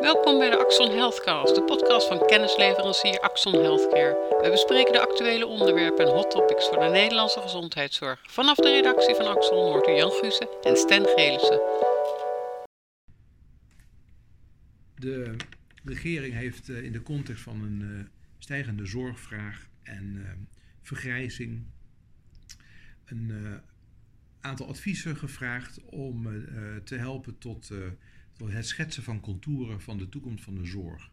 Welkom bij de Axon Healthcast, de podcast van kennisleverancier Axon Healthcare. We bespreken de actuele onderwerpen en hot topics voor de Nederlandse gezondheidszorg. Vanaf de redactie van Axon hoort Jan Gussen en Sten Gelissen. De regering heeft eh, in de context van een eh, stijgende zorgvraag en eh, vergrijzing een aantal adviezen gevraagd om te helpen tot het schetsen van contouren van de toekomst van de zorg.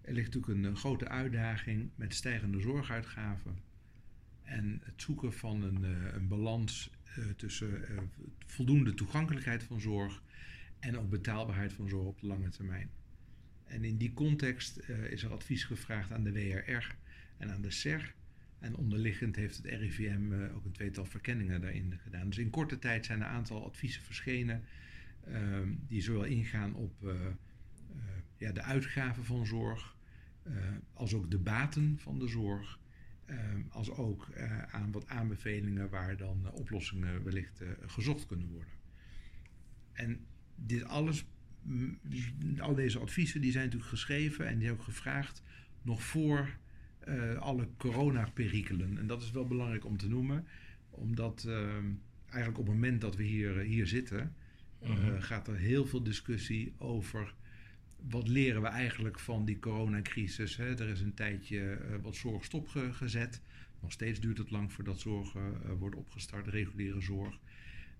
Er ligt natuurlijk een, grote uitdaging met stijgende zorguitgaven en het zoeken van een, eh, een balans uh, tussen voldoende toegankelijkheid van zorg en ook betaalbaarheid van zorg op de lange termijn. En in die context is er advies gevraagd aan de WRR en aan de SER. En onderliggend heeft het RIVM ook een tweetal verkenningen daarin gedaan. Dus in korte tijd zijn een aantal adviezen verschenen die zowel ingaan op uh, ja, de uitgaven van zorg, uh, als ook de baten van de zorg, ehm, als ook aan wat aanbevelingen waar dan oplossingen wellicht gezocht kunnen worden. En dit alles, al deze adviezen, die zijn natuurlijk geschreven en die ook gevraagd nog voor alle coronaperikelen. En dat is wel belangrijk om te noemen, omdat ehm, eigenlijk op het moment dat we hier, hier zitten, uh, gaat er heel veel discussie over wat leren we eigenlijk van die coronacrisis. Hè? Er is een tijdje uh, wat zorg stopgezet. Nog steeds duurt het lang voordat zorg uh, wordt opgestart, reguliere zorg.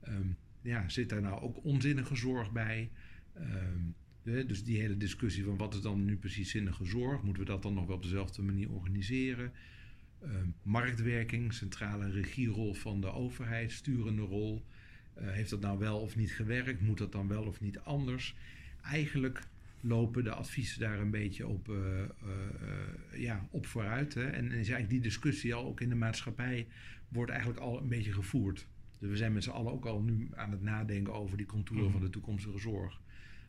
Um, ja, zit daar nou ook onzinnige zorg bij? Um, dus die hele discussie van wat is dan nu precies zinnige zorg? Moeten we dat dan nog wel op dezelfde manier organiseren? Um, marktwerking, centrale regierol van de overheid, sturende rol. Uh, heeft dat nou wel of niet gewerkt? Moet dat dan wel of niet anders? Eigenlijk lopen de adviezen daar een beetje op, uh, uh, ja, op vooruit. Hè? En, is eigenlijk die discussie al ook in de maatschappij wordt eigenlijk al een beetje gevoerd. Dus we zijn met z'n allen ook al nu aan het nadenken over die contouren mm. van de toekomstige zorg.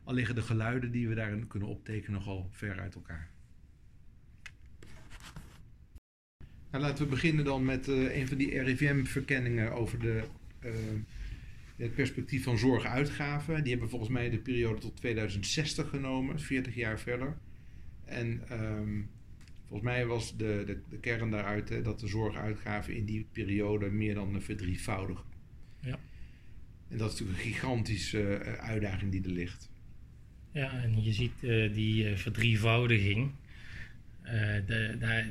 Al liggen de geluiden die we daarin kunnen optekenen nogal ver uit elkaar. Nou, laten we beginnen dan met een van die RIVM-verkenningen over de het perspectief van zorguitgaven. Die hebben volgens mij de periode tot 2060 genomen, 40 jaar verder. En um, volgens mij was de, de, de kern daaruit hè, dat de zorguitgaven in die periode meer dan verdrievoudigen. Ja. En dat is natuurlijk een gigantische uh, uitdaging die er ligt. Ja, en je ziet uh, die uh, verdrievoudiging. de, daar,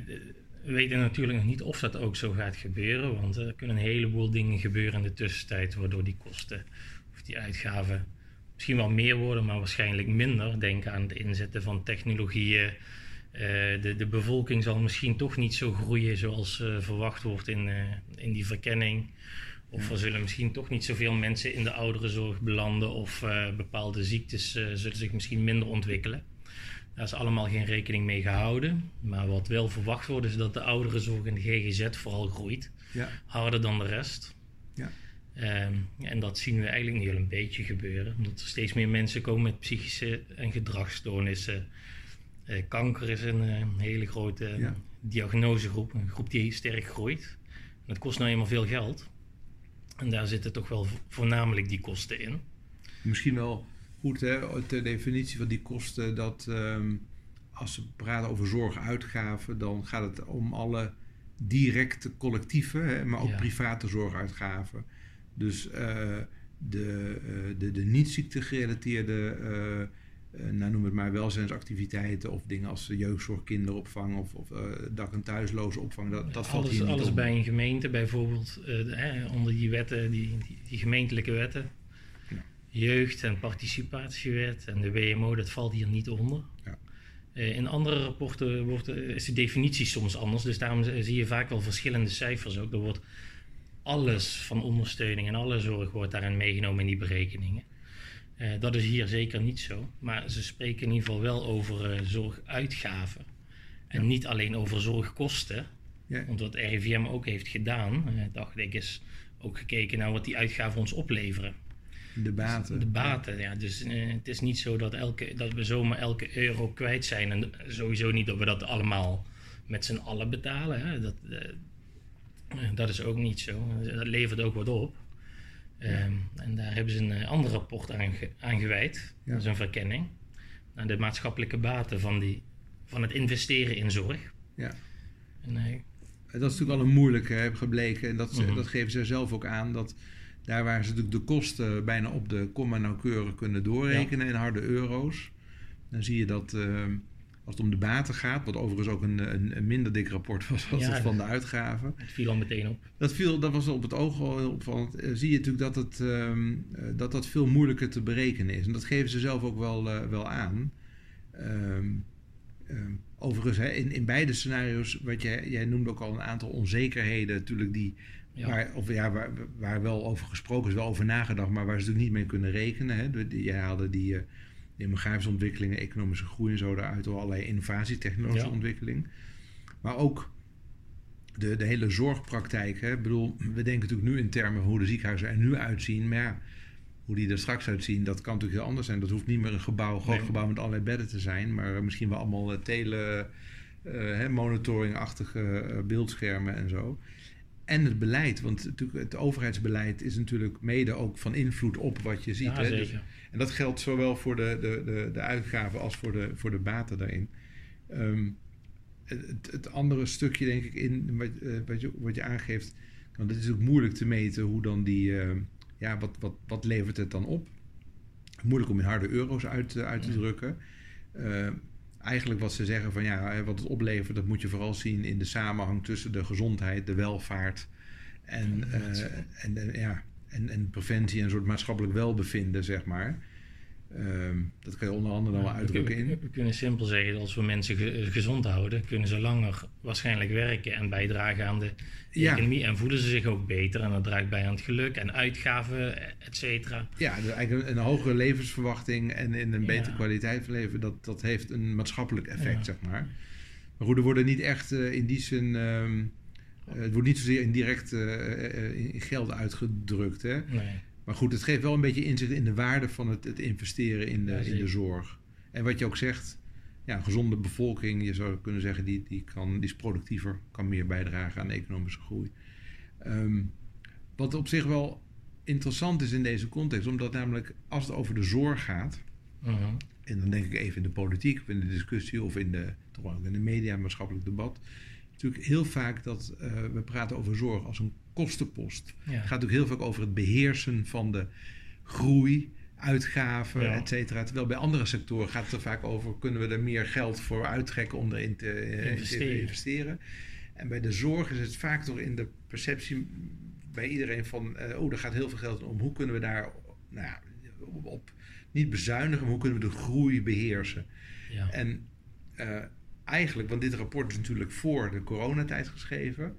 we weten natuurlijk nog niet of dat ook zo gaat gebeuren, want er kunnen een heleboel dingen gebeuren in de tussentijd, waardoor die kosten of die uitgaven misschien wel meer worden, maar waarschijnlijk minder. Denk aan het inzetten van technologieën. Uh, de, de bevolking zal misschien toch niet zo groeien zoals uh, verwacht wordt in, uh, in die verkenning. Of er zullen misschien toch niet zoveel mensen in de ouderenzorg belanden, of bepaalde ziektes zullen zich misschien minder ontwikkelen. Daar is allemaal geen rekening mee gehouden. Maar wat wel verwacht wordt, is dat de ouderenzorg in de GGZ vooral groeit. Ja. Harder dan de rest. Ja. Um, en dat zien we eigenlijk nu al een beetje gebeuren. Omdat er steeds meer mensen komen met psychische en gedragsstoornissen. Uh, kanker is een uh, hele grote ja. diagnosegroep. Een groep die sterk groeit. En dat kost nou eenmaal veel geld. En daar zitten toch wel voornamelijk die kosten in. Misschien wel goed, hè, de definitie van die kosten, dat um, als we praten over zorguitgaven, dan gaat het om alle directe collectieve, hè, maar ook ja. private zorguitgaven. Dus uh, de, uh, de, de niet-ziekte gerelateerde, uh, nou noem het maar welzijnsactiviteiten of dingen als jeugdzorg, kinderopvang of, of dak- en thuisloze opvang, dat, dat valt alles, hier niet Alles om. bij een gemeente bijvoorbeeld, onder die wetten, die, die, die gemeentelijke wetten jeugd- en participatiewet en de WMO, dat valt hier niet onder. Ja. Uh, in andere rapporten wordt, uh, is de definitie soms anders, dus daarom zie je vaak wel verschillende cijfers ook. Er wordt alles van ondersteuning en alle zorg wordt daarin meegenomen in die berekeningen. Uh, dat is hier zeker niet zo, maar ze spreken in ieder geval wel over zorguitgaven en ja. niet alleen over zorgkosten. Ja. Want wat RIVM ook heeft gedaan, dacht ik, is ook gekeken naar wat die uitgaven ons opleveren. De baten. De baten, ja. Dus uh, het is niet zo dat, elke, dat we zomaar elke euro kwijt zijn. En sowieso niet dat we dat allemaal met z'n allen betalen. Hè. Dat, uh, dat is ook niet zo. Dat levert ook wat op. Ja. Um, en daar hebben ze een ander rapport aan, ge, aan gewijd. Ja. Dat is een verkenning. naar de maatschappelijke baten van, die, van het investeren in zorg. Ja. En, eh, Dat is natuurlijk al een moeilijke heb gebleken. En dat, Mhm. dat geven ze zelf ook aan. Dat daar waar ze natuurlijk de kosten bijna op de komma nauwkeurig kunnen doorrekenen in harde euro's. Dan zie je dat eh, als het om de baten gaat, wat overigens ook een, een, een minder dik rapport was als Ja, het van de uitgaven. het viel al meteen op. Dat, viel, dat was op het oog al heel opvallend. Eh, zie je natuurlijk dat, het, ehm, eh, dat dat veel moeilijker te berekenen is. En dat geven ze zelf ook wel, wel aan. Ehm, ehm, overigens, hè, in, in beide scenario's, wat jij, jij noemde ook al een aantal onzekerheden, natuurlijk die, Ja. waar, of, ja, waar, waar wel over gesproken is, wel over nagedacht, maar waar ze natuurlijk niet mee kunnen rekenen. Hè. Jij haalde die eh, demografische ontwikkelingen, economische groei en zo eruit, door allerlei innovatie, technologische Ja. ontwikkeling. Maar ook de, de hele zorgpraktijk. Hè? Ik bedoel, we denken natuurlijk nu in termen van hoe de ziekenhuizen er nu uitzien. Maar ja, hoe die er straks uitzien, dat kan natuurlijk heel anders zijn. Dat hoeft niet meer een gebouw, groot Nee. gebouw met allerlei bedden te zijn. Maar misschien wel allemaal eh, tele, eh, monitoring-achtige eh, beeldschermen en zo. En het beleid, want natuurlijk het overheidsbeleid is natuurlijk mede ook van invloed op wat je ziet. Ja, hè? Dus- en dat geldt zowel voor de, de, de, de uitgaven als voor de, voor de baten daarin. Ehm, het, het andere stukje, denk ik, in wat, eh, wat, je, wat je aangeeft. Want het is ook moeilijk te meten hoe dan die. eh, ja, wat, wat, wat levert het dan op? Moeilijk om in harde euro's uit, eh, uit te Ja. drukken. Eh, eigenlijk wat ze zeggen van ja, wat het oplevert, dat moet je vooral zien in de samenhang tussen de gezondheid, de welvaart en, Ja, eh, en, en, ja, en, en preventie en een soort maatschappelijk welbevinden, zeg maar. Ehm, dat kan je onder andere dan wel uitdrukken we, in. we- kunnen simpel zeggen dat als we mensen ge- gezond houden, kunnen ze langer waarschijnlijk werken en bijdragen aan de Ja. economie. En voelen ze zich ook beter en dat draagt bij aan het geluk en uitgaven, et cetera. Ja, dus eigenlijk een, een hogere levensverwachting en in een Ja. betere kwaliteit van leven, dat, dat heeft een maatschappelijk effect, Ja. zeg maar. Maar goed, er worden niet echt eh, in die zin, ehm, eh, het wordt niet zozeer in direct eh, eh, in geld uitgedrukt, hè. Nee. Maar goed, het geeft wel een beetje inzicht in de waarde van het, het investeren in de, Ja, in de zorg. En wat je ook zegt, ja, een gezonde bevolking, je zou kunnen zeggen, die, die, kan, die is productiever, kan meer bijdragen aan economische groei. Ehm, wat op zich wel interessant is in deze context, omdat namelijk als het over de zorg gaat, Mhm. en dan denk ik even in de politiek of in de discussie of in de, toch ook in de media, maatschappelijk debat, natuurlijk heel vaak dat eh, we praten over zorg als een kostenpost. Ja. Het gaat natuurlijk heel vaak over het beheersen van de groei, uitgaven, Ja. et cetera. Terwijl bij andere sectoren gaat het er vaak over... kunnen we er meer geld voor uittrekken om erin te, eh, te Investeren. investeren. En bij de zorg is het vaak toch in de perceptie bij iedereen van... eh, oh, er gaat heel veel geld om. Hoe kunnen we daar nou ja, op, op niet bezuinigen... maar hoe kunnen we de groei beheersen? Ja. En eigenlijk, want dit rapport is natuurlijk voor de coronatijd geschreven.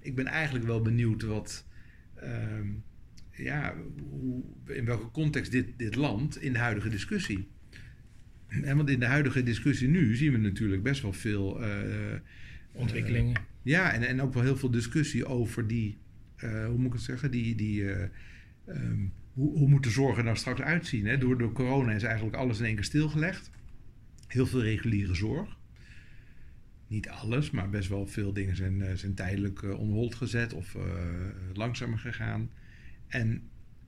Ik ben eigenlijk wel benieuwd wat, ehm, ja, hoe, in welke context dit, dit landt in de huidige discussie. En want in de huidige discussie nu zien we natuurlijk best wel veel. eh, Ontwikkelingen. ja, en, en ook wel heel veel discussie over die, eh, hoe moet ik het zeggen, die, die eh, ehm, hoe, hoe moet de zorg er nou straks uitzien? Hè? Door, door corona is eigenlijk alles in één keer stilgelegd. Heel veel reguliere zorg. Niet alles, maar best wel veel dingen zijn, eh, zijn tijdelijk uh, on hold gezet of uh, langzamer gegaan. En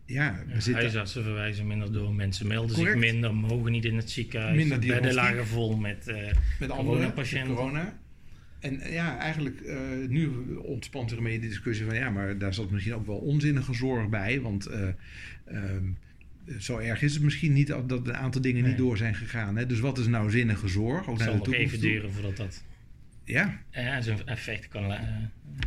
ja, we Ja, zitten... Huisartsen verwijzen minder door, mensen melden Correct. zich minder, mogen niet in het ziekenhuis, Minder bedden diagnostiek. lagen vol met eh, met andere coronapatiënten. corona. En eh, ja, eigenlijk uh, nu ontspant zich ermee de discussie van ja, maar daar zat misschien ook wel onzinnige zorg bij. Want uh, um, zo erg is het misschien niet dat een aantal dingen Nee. niet door zijn gegaan. Hè? Dus wat is nou zinnige zorg? Ook Het zal de nog even duren voordat dat Ja, ja, zo'n effect kan la- eh,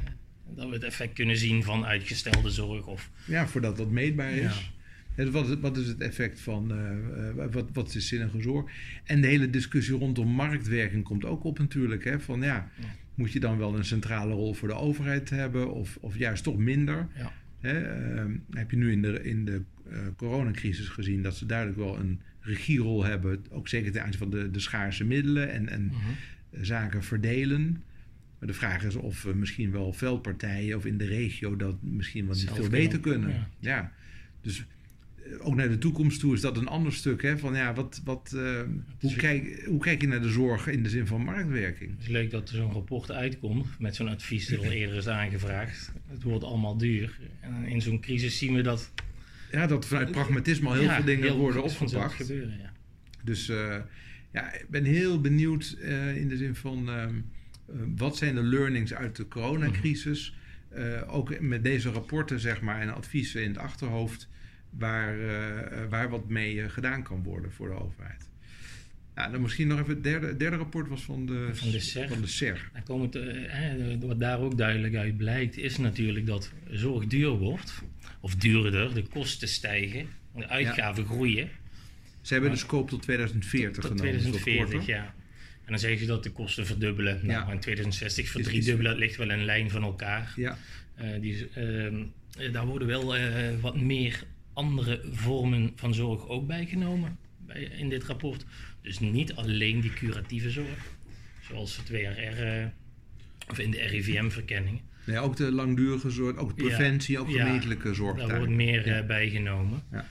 dat we het effect kunnen zien van uitgestelde zorg of ja, voordat dat meetbaar is. Ja. Wat, is- wat is het effect van, eh, eh, wat, wat is zinnige zorg? En de hele discussie rondom marktwerking komt ook op natuurlijk. Hè? Van ja, moet je dan wel een centrale rol voor de overheid hebben of, of juist toch minder? ja, Hè, ehm, heb je nu in de, in de eh, coronacrisis gezien dat ze duidelijk wel een regierol hebben, ook zeker ten aanzien van de, de schaarse middelen en, en Mhm. eh, zaken verdelen. Maar de vraag is of we misschien wel veldpartijen of in de regio dat misschien wel niet Zelf veel beter kunnen. ja. Ja. Dus eh, ook naar de toekomst toe is dat een ander stuk. Hè? Van, ja, wat, wat, eh, hoe, kijk, hoe kijk je naar de zorg in de zin van marktwerking? Het is leuk dat er zo'n rapport uitkomt met zo'n advies dat al eerder is aangevraagd. Het wordt allemaal duur. En in zo'n crisis zien we dat Ja, dat vanuit pragmatisme al heel ja, veel dingen heel worden opgepakt. gebeuren. Ja. Dus eh, Ja, ik ben heel benieuwd uh, in de zin van ehm, uh, wat zijn de learnings uit de coronacrisis? Uh, ook met deze rapporten zeg maar, en adviezen in het achterhoofd, waar, waar wat mee gedaan kan worden voor de overheid. Ja, dan misschien nog even het derde, derde rapport was van de, van de SER. Van de SER. Daar komt het, wat daar ook duidelijk uit blijkt, is natuurlijk dat zorg duur wordt, of duurder, de kosten stijgen, de uitgaven ja. groeien. Ze hebben de scope tot 2040 tot, tot genomen. 2040, ja. En dan zeggen ze dat de kosten verdubbelen. Nou, Ja. in 2060 Is- verdriedubbelen, dat ligt wel in lijn van elkaar. Ja, Eh, die, ehm, eh, daar worden wel eh, wat meer andere vormen van zorg ook bijgenomen bij, in dit rapport. Dus niet alleen die curatieve zorg, zoals het WRR of in de RIVM-verkenning. nee, ook de langdurige zorg, ook Ja. preventie, ook gemeentelijke zorg. Daar wordt meer bijgenomen. Ja.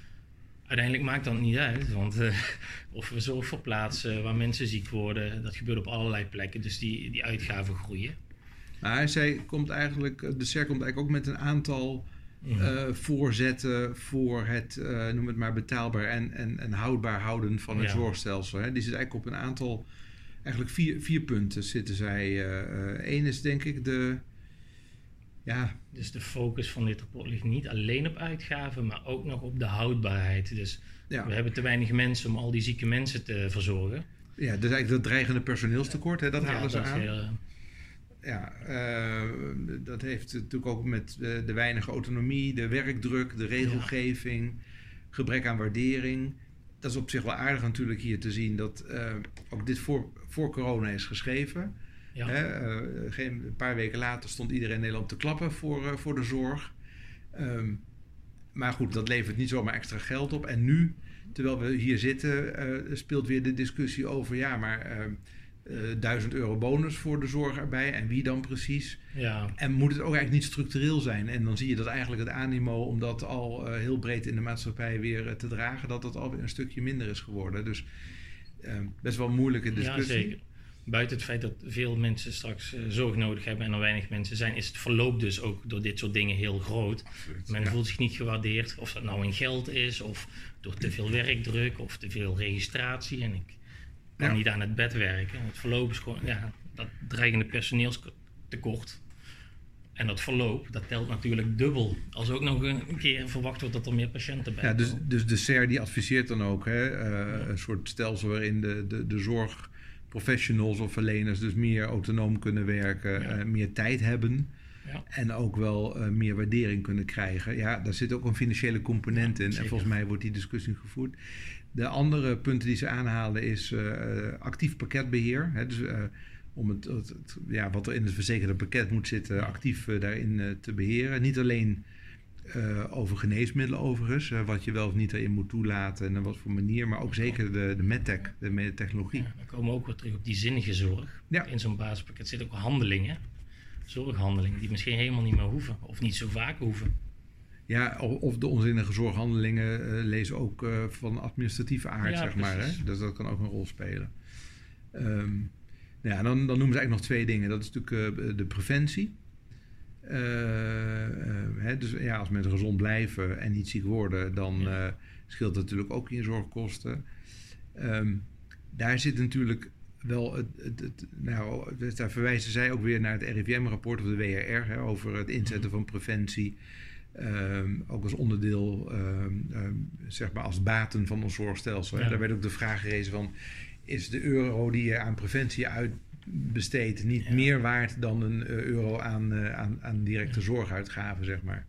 Uiteindelijk maakt dat niet uit, want eh, of we zorg verplaatsen waar mensen ziek worden, dat gebeurt op allerlei plekken. Dus die, die uitgaven groeien. Maar zij komt eigenlijk, de SER komt eigenlijk ook met een aantal eh, voorzetten voor het, eh, noem het maar, betaalbaar en, en, en houdbaar houden van het Ja. zorgstelsel. Hè. Die zit eigenlijk op een aantal, eigenlijk vier, vier punten zitten zij. Eén is denk ik de, ja, Dus de focus van dit rapport ligt niet alleen op uitgaven, maar ook nog op de houdbaarheid. Dus ja, we hebben te weinig mensen om al die zieke mensen te verzorgen. ja, dus eigenlijk dat dreigende personeelstekort, hè, dat Ja, halen ze is aan. heel, Ja, eh, dat heeft natuurlijk ook met de, de weinige autonomie, de werkdruk, de regelgeving, gebrek aan waardering. Dat is op zich wel aardig natuurlijk hier te zien dat eh, ook dit voor, voor corona is geschreven. Ja. Hè, eh, geen, een paar weken later stond iedereen in Nederland te klappen voor, eh, voor de zorg. Ehm, maar goed, dat levert niet zomaar extra geld op. En nu, terwijl we hier zitten, eh, speelt weer de discussie over... ja, maar ehm, eh, 1000 euro bonus voor de zorg erbij. En wie dan precies? ja. En moet het ook eigenlijk niet structureel zijn? En dan zie je dat eigenlijk het animo om dat al heel breed in de maatschappij weer te dragen... dat dat alweer een stukje minder is geworden. Dus ehm, best wel een moeilijke ja, discussie. zeker. Buiten het feit dat veel mensen straks eh, zorg nodig hebben en er weinig mensen zijn, is het verloop dus ook door dit soort dingen heel groot. Men Ja. voelt zich niet gewaardeerd, of dat nou in geld is, of door te veel werkdruk, of te veel registratie. En ik kan Ja. niet aan het bed werken. Het verloop is gewoon, ja, dat dreigende personeelstekort. En dat verloop, dat telt natuurlijk dubbel. Als ook nog een keer verwacht wordt dat er meer patiënten bij Ja, dus, dus de SER die adviseert dan ook hè, eh, een soort stelsel waarin de, de, de zorgprofessionals of verleners dus meer autonoom kunnen werken, Ja. eh, meer tijd hebben Ja. en ook wel eh, meer waardering kunnen krijgen. Ja, daar zit ook een financiële component Ja, in en volgens mij wordt die discussie gevoerd. De andere punten die ze aanhalen is eh, actief pakketbeheer. Hè, dus om het, het- het- ja, wat er in het verzekerde pakket moet zitten, actief daarin te beheren. Niet alleen eh, over geneesmiddelen overigens, eh, wat je wel of niet erin moet toelaten en op wat voor manier, maar ook zeker de, de medtech, de medtechnologie. Ja, dan komen we ook weer terug op die zinnige zorg. Ja. In zo'n basispakket zitten ook handelingen, zorghandelingen, die misschien helemaal niet meer hoeven. Of niet zo vaak hoeven. Ja, of de onzinnige zorghandelingen eh, lezen ook van administratieve aard, Ja, zeg maar. Hè? Dus dat kan ook een rol spelen. Ehm, nou ja, dan, dan noemen ze eigenlijk nog twee dingen. Dat is natuurlijk de preventie. Eh, eh, hè, dus ja, als mensen gezond blijven en niet ziek worden, dan Ja. eh, scheelt dat natuurlijk ook in zorgkosten. Ehm, daar zit natuurlijk wel het, het, het- nou, daar verwijzen zij ook weer naar het RIVM-rapport of de WRR hè, over het inzetten van preventie. Ehm, ook als onderdeel, ehm, zeg maar als baten van ons zorgstelsel. Ja. Daar werd ook de vraag gerezen van, is de euro die je aan preventie uitbesteedt niet Ja. meer waard dan een eh, euro aan, eh, aan, aan directe zorguitgaven, zeg maar.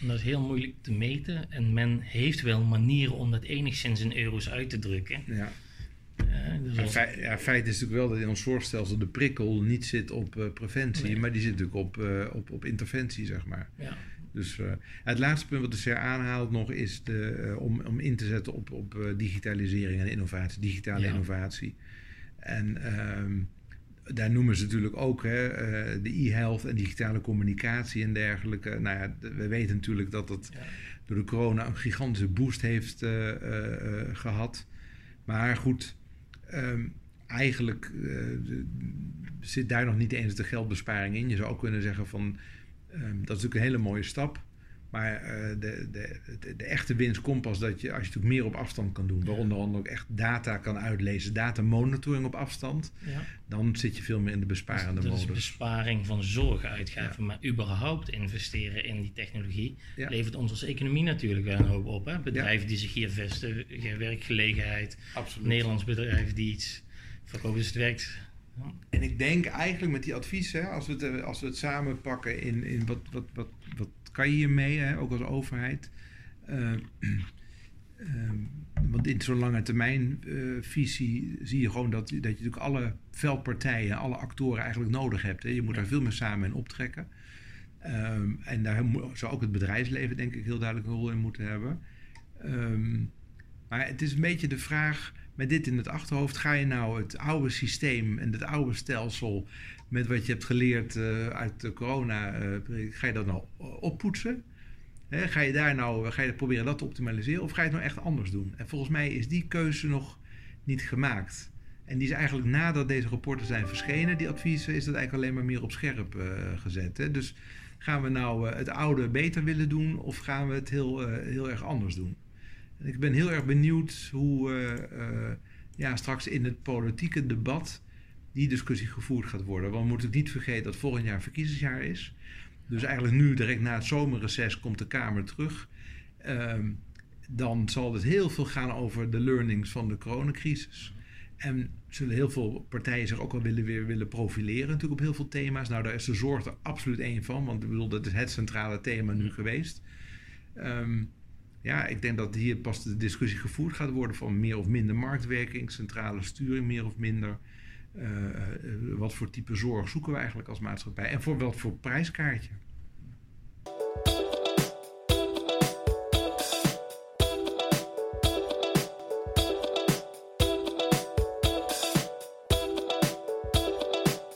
Dat is heel moeilijk te meten. En men heeft wel manieren om dat enigszins in euro's uit te drukken. Ja. Eh, dus feit, ja, feit is natuurlijk wel dat in ons zorgstelsel de prikkel niet zit op preventie, Nee. maar die zit natuurlijk op, op, op interventie, zeg maar. ja. Dus het laatste punt wat de CR aanhaalt nog is de, om, om in te zetten op, op digitalisering en innovatie, digitale Ja. innovatie. En ehm, daar noemen ze natuurlijk ook hè, eh, de e-health en digitale communicatie en dergelijke. Nou ja, we weten natuurlijk dat dat Ja. door de corona een gigantische boost heeft eh, eh, eh, gehad. Maar goed, ehm, eigenlijk zit daar nog niet eens de geldbesparing in. Je zou ook kunnen zeggen van, ehm, dat is natuurlijk een hele mooie stap. Maar uh, de, de, de, de, echte winst komt pas dat je, als je natuurlijk meer op afstand kan doen. Waaronder ook echt data kan uitlezen, data monitoring op afstand. Ja. Dan zit je veel meer in de besparende dus, modus. Dus besparing van zorguitgaven, ja. maar überhaupt investeren in die technologie levert ons als economie natuurlijk wel een hoop op. Hè? Bedrijven die zich hier vestigen, werkgelegenheid. Absoluut. Nederlands bedrijf die iets verkopen, dus het werkt en ik denk eigenlijk met die adviezen, als we het, als we het samen pakken in, in wat, wat, wat, wat kan je hiermee, hè, ook als overheid. Uh, uh, want in zo'n lange termijn uh, visie zie je gewoon dat, dat je natuurlijk alle veldpartijen, alle actoren eigenlijk nodig hebt. Hè. Je moet daar veel meer samen in optrekken. Um, en daar zou ook het bedrijfsleven denk ik heel duidelijk een rol in moeten hebben. Um, maar het is een beetje de vraag, met dit in het achterhoofd, ga je nou het oude systeem en het oude stelsel met wat je hebt geleerd uh, uit de corona, uh, ga je dat nou oppoetsen? Ga je daar nou, ga je proberen dat te optimaliseren of ga je het nou echt anders doen? En volgens mij is die keuze nog niet gemaakt. En die is eigenlijk nadat deze rapporten zijn verschenen, die adviezen, is dat eigenlijk alleen maar meer op scherp uh, gezet. Hè? Dus gaan we nou het oude beter willen doen of gaan we het heel, heel erg anders doen? Ik ben heel erg benieuwd hoe ja, straks in het politieke debat die discussie gevoerd gaat worden. Want we moeten niet vergeten dat volgend jaar verkiezingsjaar is. Dus eigenlijk nu, direct na het zomerreces, komt de Kamer terug. Um, dan zal het heel veel gaan over de learnings van de coronacrisis. En zullen heel veel partijen zich ook wel willen, weer willen profileren natuurlijk op heel veel thema's. Nou, daar is de zorg er absoluut één van, want ik bedoel, dat is het centrale thema nu geweest. Um, ja, ik denk dat hier pas de discussie gevoerd gaat worden van meer of minder marktwerking, centrale sturing, meer of minder. Uh, wat voor type zorg zoeken we eigenlijk als maatschappij en voor wat voor prijskaartje?